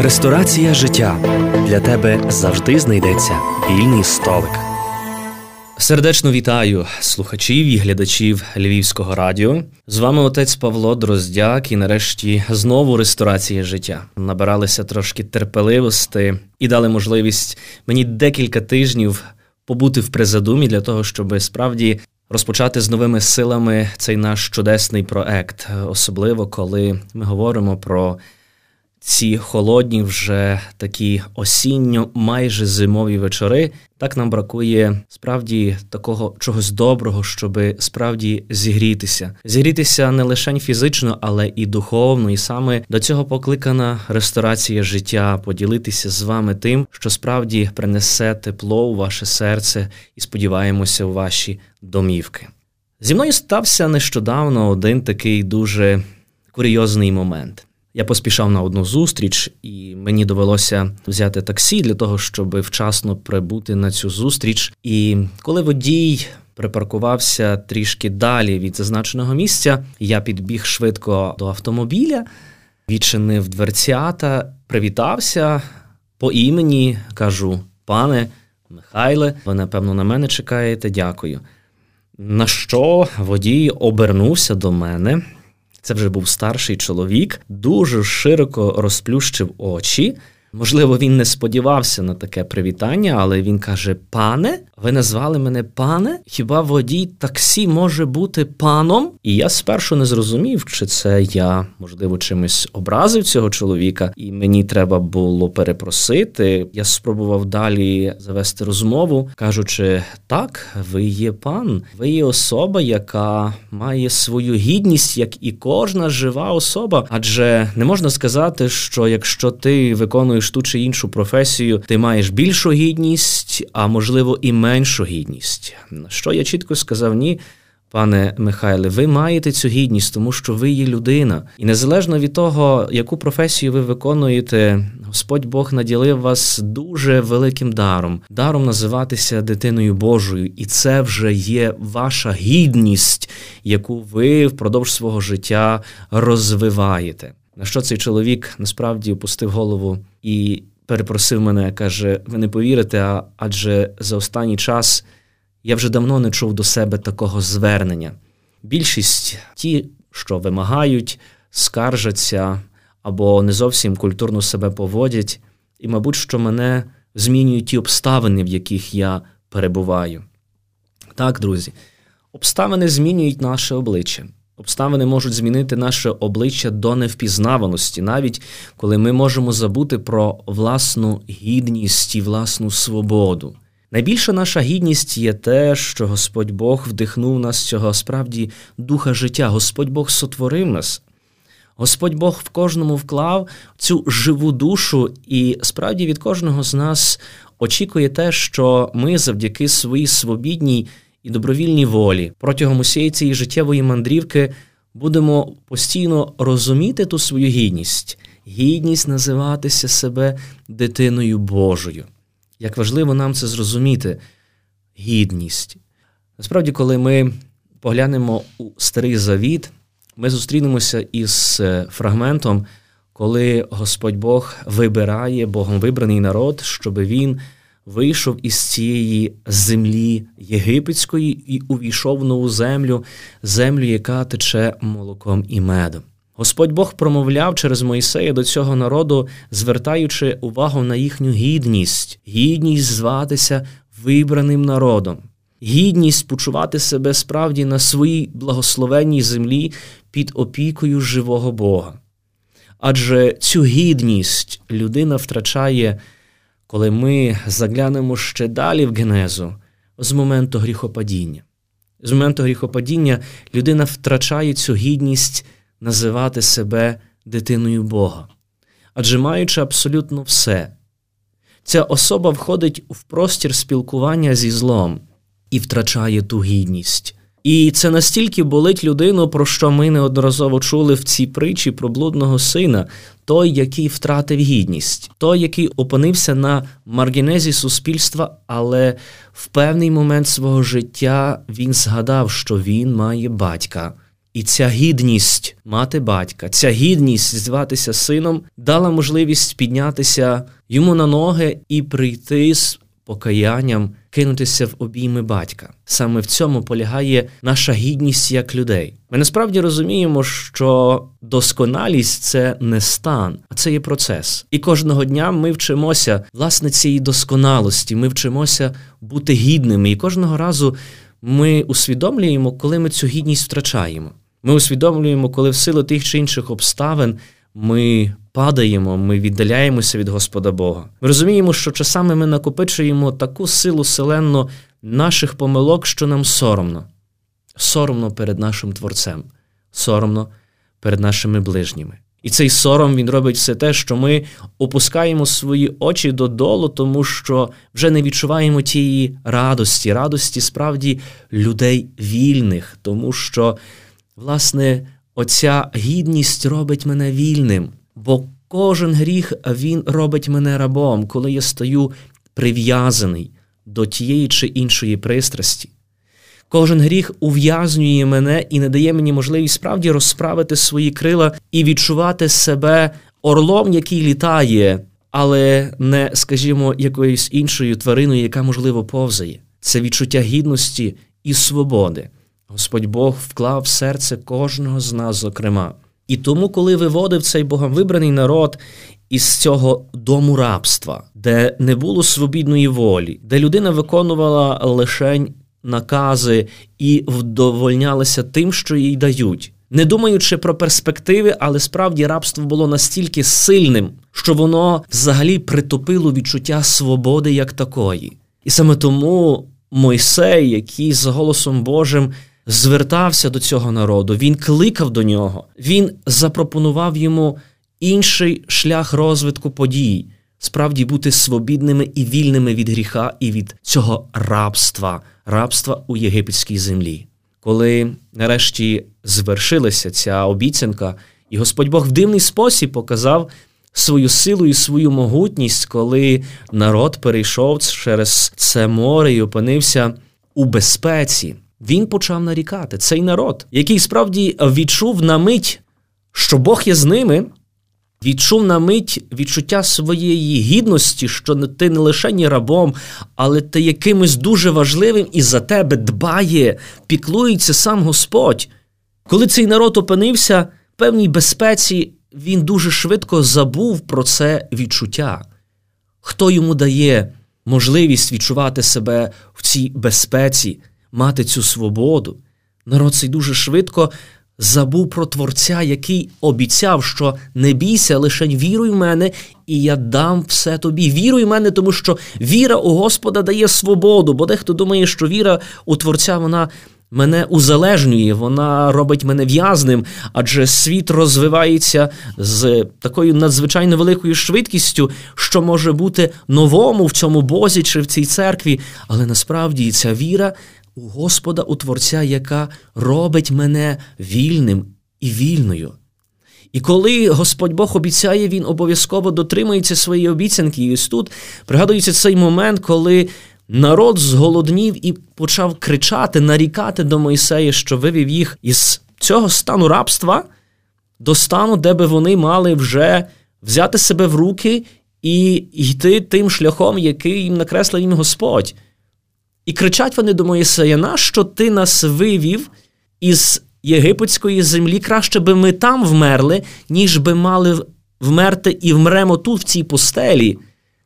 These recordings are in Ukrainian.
Ресторація життя для тебе завжди знайдеться вільний столик. Сердечно вітаю слухачів і глядачів Львівського радіо. З вами отець Павло Дроздяк, і нарешті знову ресторація життя. Набиралися трошки терпеливості і дали можливість мені декілька тижнів побути в призадумі для того, щоб справді розпочати з новими силами цей наш чудесний проект, особливо коли ми говоримо про ці холодні, вже такі осінньо, майже зимові вечори. Так нам бракує справді такого чогось доброго, щоб справді зігрітися, зігрітися не лише фізично, але і духовно. І саме до цього покликана ресторація життя, поділитися з вами тим, що справді принесе тепло у ваше серце, і сподіваємося, у ваші домівки. Зі мною стався нещодавно один такий дуже курйозний момент. Я поспішав на одну зустріч, і мені довелося взяти таксі для того, щоб вчасно прибути на цю зустріч. І коли водій припаркувався трішки далі від зазначеного місця, я підбіг швидко до автомобіля, відчинив дверцята, привітався по імені, кажу: пане Михайле, ви напевно на мене чекаєте, дякую. На що водій обернувся до мене. Це вже був старший чоловік, дуже широко розплющив очі. Можливо, він не сподівався на таке привітання, але він каже: Пане, ви назвали мене пане? Хіба водій таксі може бути паном? І я спершу не зрозумів, чи це я, можливо, чимось образив цього чоловіка, і мені треба було перепросити. Я спробував далі завести розмову, кажучи: так, ви є пан, ви є особа, яка має свою гідність, як і кожна жива особа. Адже не можна сказати, що якщо ти виконуєш ту чи іншу професію, ти маєш більшу гідність, а можливо і меншу гідність. Що я чітко сказав ні. Пане Михайле, ви маєте цю гідність, тому що ви є людина, і незалежно від того, яку професію ви виконуєте, Господь Бог наділив вас дуже великим даром, даром називатися дитиною Божою, і це вже є ваша гідність, яку ви впродовж свого життя розвиваєте. На що цей чоловік насправді опустив голову і перепросив мене, каже: ви не повірите, адже за останній час. Я вже давно не чув до себе такого звернення. Більшість ті, що вимагають, скаржаться або не зовсім культурно себе поводять, і, мабуть, що мене змінюють ті обставини, в яких я перебуваю. Так, друзі, обставини змінюють наше обличчя. Обставини можуть змінити наше обличчя до невпізнаваності, навіть коли ми можемо забути про власну гідність і власну свободу. Найбільша наша гідність є те, що Господь Бог вдихнув нас цього справді духа життя. Господь Бог сотворив нас. Господь Бог в кожному вклав цю живу душу, і справді від кожного з нас очікує те, що ми завдяки своїй свобідній і добровільній волі протягом усієї цієї життєвої мандрівки будемо постійно розуміти ту свою гідність, гідність називатися себе дитиною Божою. Як важливо нам це зрозуміти, гідність. Насправді, коли ми поглянемо у старий завіт, ми зустрінемося із е, фрагментом, коли Господь Бог вибирає Богом вибраний народ, щоб він вийшов із цієї землі єгипетської і увійшов в нову землю, землю, яка тече молоком і медом. Господь Бог промовляв через Моїсея до цього народу, звертаючи увагу на їхню гідність, гідність зватися вибраним народом, гідність почувати себе справді на своїй благословенній землі під опікою живого Бога. Адже цю гідність людина втрачає, коли ми заглянемо ще далі в Генезу з моменту гріхопадіння. З моменту гріхопадіння людина втрачає цю гідність називати себе дитиною Бога. Адже маючи абсолютно все, ця особа входить в простір спілкування зі злом і втрачає ту гідність. І це настільки болить людину, про що ми неодноразово чули в цій притчі про блудного сина, той, який втратив гідність, той, який опинився на маргінезі суспільства, але в певний момент свого життя він згадав, що він має батька, І ця гідність мати батька, ця гідність зватися сином дала можливість піднятися йому на ноги і прийти з покаянням, кинутися в обійми батька. Саме в цьому полягає наша гідність як людей. Ми насправді розуміємо, що досконалість це не стан, а це є процес. І кожного дня ми вчимося власне цієї досконалості. Ми вчимося бути гідними, і кожного разу ми усвідомлюємо, коли ми цю гідність втрачаємо. Ми усвідомлюємо, коли в силу тих чи інших обставин ми падаємо, ми віддаляємося від Господа Бога. Ми розуміємо, що часами ми накопичуємо таку силу селенно наших помилок, що нам соромно. Соромно перед нашим Творцем, соромно перед нашими ближніми. І цей сором він робить все те, що ми опускаємо свої очі додолу, тому що вже не відчуваємо тієї радості, радості справді людей вільних, тому що, власне, оця гідність робить мене вільним, бо кожен гріх він робить мене рабом, коли я стаю прив'язаний до тієї чи іншої пристрасті. Кожен гріх ув'язнює мене і не дає мені можливість справді розправити свої крила і відчувати себе орлом, який літає, але не, скажімо, якоюсь іншою твариною, яка, можливо, повзає. Це відчуття гідності і свободи. Господь Бог вклав в серце кожного з нас, зокрема. І тому, коли виводив цей Богом вибраний народ із цього дому рабства, де не було свобідної волі, де людина виконувала лишень накази і вдовольнялася тим, що їй дають. Не думаючи про перспективи, але справді рабство було настільки сильним, що воно взагалі притопило відчуття свободи як такої. І саме тому Мойсей, який за голосом Божим звертався до цього народу, він кликав до нього, він запропонував йому інший шлях розвитку подій, справді бути свобідними і вільними від гріха і від цього рабства, рабства у єгипетській землі. Коли нарешті звершилася ця обіцянка, і Господь Бог в дивний спосіб показав свою силу і свою могутність, коли народ перейшов через це море і опинився у безпеці. Він почав нарікати цей народ, який справді відчув на мить, що Бог є з ними, відчув на мить відчуття своєї гідності, що ти не лише ні рабом, але ти якимось дуже важливим і за тебе дбає, піклується сам Господь. Коли цей народ опинився в певній безпеці, він дуже швидко забув про це відчуття. Хто йому дає можливість відчувати себе в цій безпеці, мати цю свободу? Народ цей дуже швидко забув про Творця, який обіцяв, що не бійся, лише віруй в мене, і я дам все тобі. Віруй в мене, тому що віра у Господа дає свободу, бо дехто думає, що віра у Творця вона. Мене узалежнює, вона робить мене в'язним, адже світ розвивається з такою надзвичайно великою швидкістю, що може бути новому в цьому Бозі чи в цій церкві. Але насправді ця віра у Господа, у Творця, яка робить мене вільним і вільною. І коли Господь Бог обіцяє, Він обов'язково дотримується своєї обіцянки. І ось тут пригадується цей момент, коли народ зголоднів і почав кричати, нарікати до Мойсея, що вивів їх із цього стану рабства до стану, де би вони мали вже взяти себе в руки і йти тим шляхом, який їм накреслив їм Господь. І кричать вони до Моїсея, нащо ти нас вивів із єгипетської землі? Краще би ми там вмерли, ніж би мали вмерти і вмремо тут, в цій пустелі.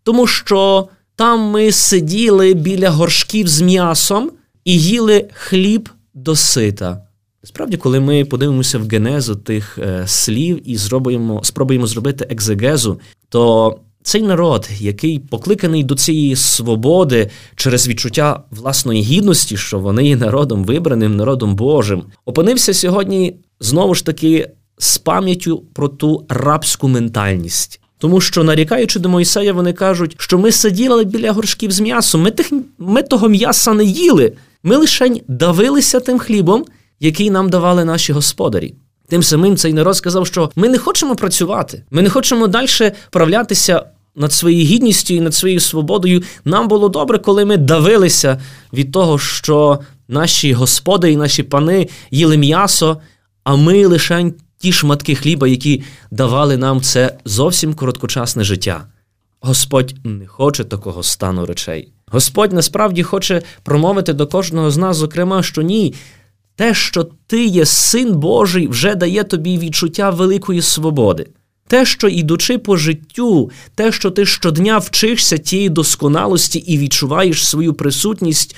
Тому що там ми сиділи біля горшків з м'ясом і їли хліб до сита. Справді, коли ми подивимося в генезу тих е, слів і зробимо, спробуємо зробити екзегезу, то цей народ, який покликаний до цієї свободи через відчуття власної гідності, що вони є народом вибраним, народом Божим, опинився сьогодні знову ж таки з пам'яттю про ту рабську ментальність. Тому що, нарікаючи до Мойсея, вони кажуть, що ми сиділи біля горшків з м'ясом, ми тих, ми того м'яса не їли, ми лише давилися тим хлібом, який нам давали наші господарі. Тим самим цей народ сказав, що ми не хочемо працювати, ми не хочемо далі правлятися над своєю гідністю і над своєю свободою. Нам було добре, коли ми давилися від того, що наші господи і наші пани їли м'ясо, а ми лише ті шматки хліба, які давали нам це зовсім короткочасне життя. Господь не хоче такого стану речей. Господь насправді хоче промовити до кожного з нас, зокрема, що ні, те, що ти є син Божий, вже дає тобі відчуття великої свободи. Те, що ідучи по життю, те, що ти щодня вчишся тієї досконалості і відчуваєш свою присутність,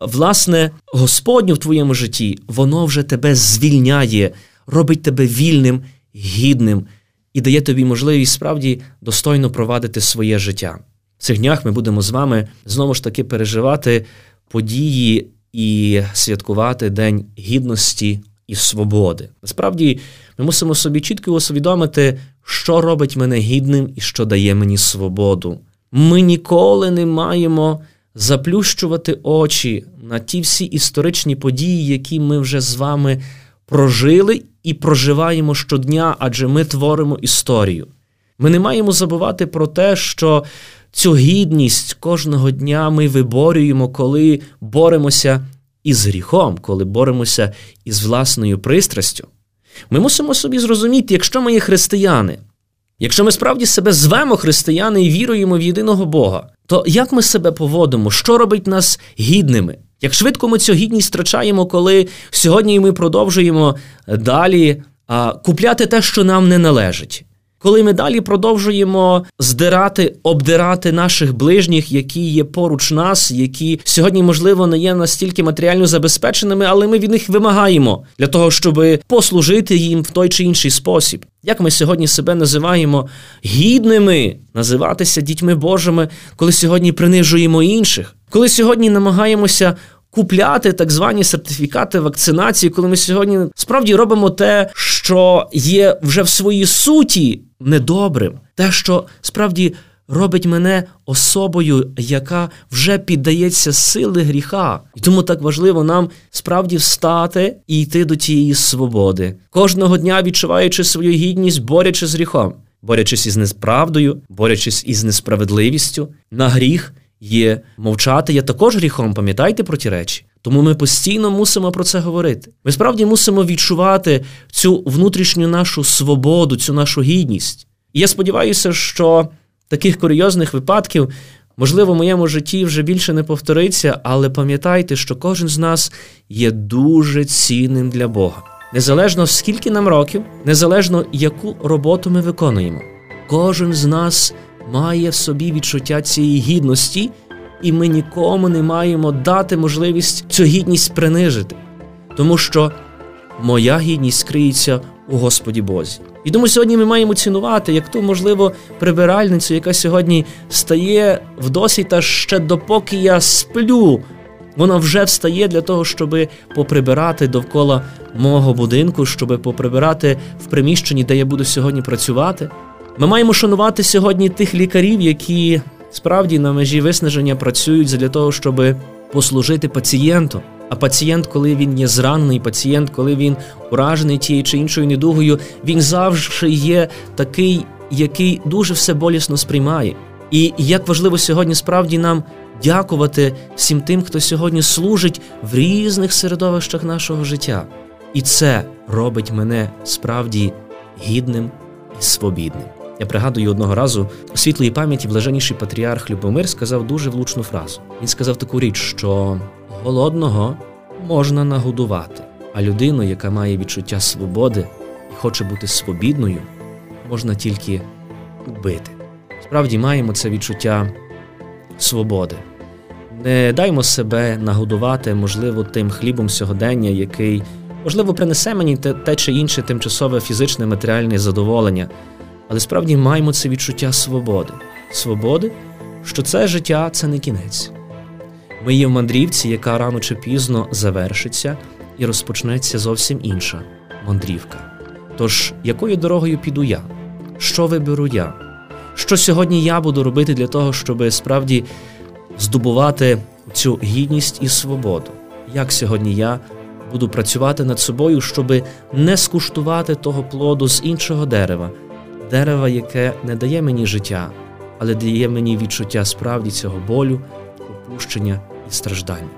власне, Господню в твоєму житті, воно вже тебе звільняє, робить тебе вільним, гідним і дає тобі можливість справді достойно провадити своє життя. В цих днях ми будемо з вами знову ж таки переживати події і святкувати День гідності і свободи. Насправді, ми мусимо собі чітко усвідомити, що робить мене гідним і що дає мені свободу. Ми ніколи не маємо заплющувати очі на ті всі історичні події, які ми вже з вами прожили і проживаємо щодня, адже ми творимо історію. Ми не маємо забувати про те, що цю гідність кожного дня ми виборюємо, коли боремося із гріхом, коли боремося із власною пристрастю. Ми мусимо собі зрозуміти, якщо ми є християни, якщо ми справді себе звемо християни і віруємо в єдиного Бога, то як ми себе поводимо, що робить нас гідними? Як швидко ми цю гідність втрачаємо, коли сьогодні ми продовжуємо далі купляти те, що нам не належить коли ми далі продовжуємо здирати, обдирати наших ближніх, які є поруч нас, які сьогодні, можливо, не є настільки матеріально забезпеченими, але ми від них вимагаємо для того, щоб послужити їм в той чи інший спосіб. Як ми сьогодні себе називаємо гідними називатися дітьми Божими, коли сьогодні принижуємо інших, коли сьогодні намагаємося купляти так звані сертифікати вакцинації, коли ми сьогодні справді робимо те, що є вже в своїй суті недобрим, те, що справді робить мене особою, яка вже піддається сили гріха. І тому так важливо нам справді встати і йти до тієї свободи, кожного дня відчуваючи свою гідність, борючи з гріхом, борючись із несправдою, борючись із несправедливістю, на гріх є мовчати є також гріхом, пам'ятайте про ті речі. Тому ми постійно мусимо про це говорити. Ми справді мусимо відчувати цю внутрішню нашу свободу, цю нашу гідність. І я сподіваюся, що таких курйозних випадків, можливо, в моєму житті вже більше не повториться, але пам'ятайте, що кожен з нас є дуже цінним для Бога. Незалежно скільки нам років, незалежно яку роботу ми виконуємо. Кожен з нас має в собі відчуття цієї гідності, і ми нікому не маємо дати можливість цю гідність принижити, тому що моя гідність криється у Господі Бозі. І тому сьогодні ми маємо цінувати як ту, можливо, прибиральницю, яка сьогодні стає в досі, та ще допоки я сплю. Вона вже встає для того, щоб поприбирати довкола мого будинку, щоб поприбирати в приміщенні, де я буду сьогодні працювати. Ми маємо шанувати сьогодні тих лікарів, які справді на межі виснаження працюють для того, щоб послужити пацієнту. А пацієнт, коли він є зранений, пацієнт, коли він уражений тією чи іншою недугою, він завжди є такий, який дуже все болісно сприймає. І як важливо сьогодні справді нам дякувати всім тим, хто сьогодні служить в різних середовищах нашого життя. І це робить мене справді гідним і свобідним. Я пригадую одного разу у світлої пам'яті блаженніший патріарх Любомир сказав дуже влучну фразу. Він сказав таку річ, що голодного можна нагодувати, а людину, яка має відчуття свободи і хоче бути свобідною, можна тільки вбити. Справді маємо це відчуття свободи. Не даймо себе нагодувати, можливо, тим хлібом сьогодення, який, можливо, принесе мені те, те чи інше тимчасове фізичне матеріальне задоволення. Але справді маємо це відчуття свободи. Свободи, що це життя це не кінець. Ми є в мандрівці, яка рано чи пізно завершиться і розпочнеться зовсім інша мандрівка. Тож, якою дорогою піду я? Що виберу я? Що сьогодні я буду робити для того, щоб справді здобувати цю гідність і свободу? Як сьогодні я буду працювати над собою, щоб не скуштувати того плоду з іншого дерева? Дерева, яке не дає мені життя, але дає мені відчуття справді цього болю, опущення і страждання.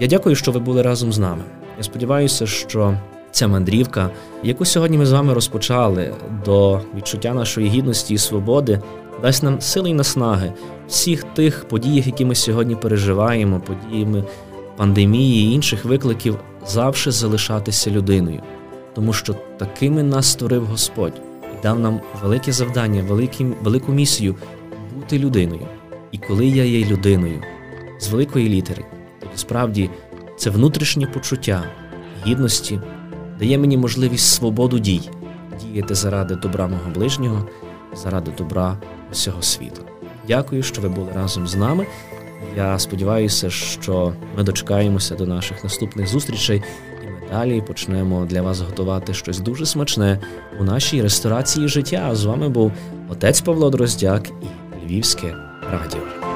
Я дякую, що ви були разом з нами. Я сподіваюся, що ця мандрівка, яку сьогодні ми з вами розпочали до відчуття нашої гідності і свободи, дасть нам сили й наснаги всіх тих подіях, які ми сьогодні переживаємо, подіями пандемії і інших викликів, завжди залишатися людиною, тому що такими нас створив Господь дав нам велике завдання, великі, велику місію бути людиною. І коли я є людиною з великої літери, тоді справді це внутрішнє почуття гідності дає мені можливість свободу дій, діяти заради добра мого ближнього, заради добра усього світу. Дякую, що ви були разом з нами. Я сподіваюся, що ми дочекаємося до наших наступних зустрічей, і ми далі почнемо для вас готувати щось дуже смачне у нашій ресторації життя. З вами був отець Павло Дроздяк і Львівське радіо.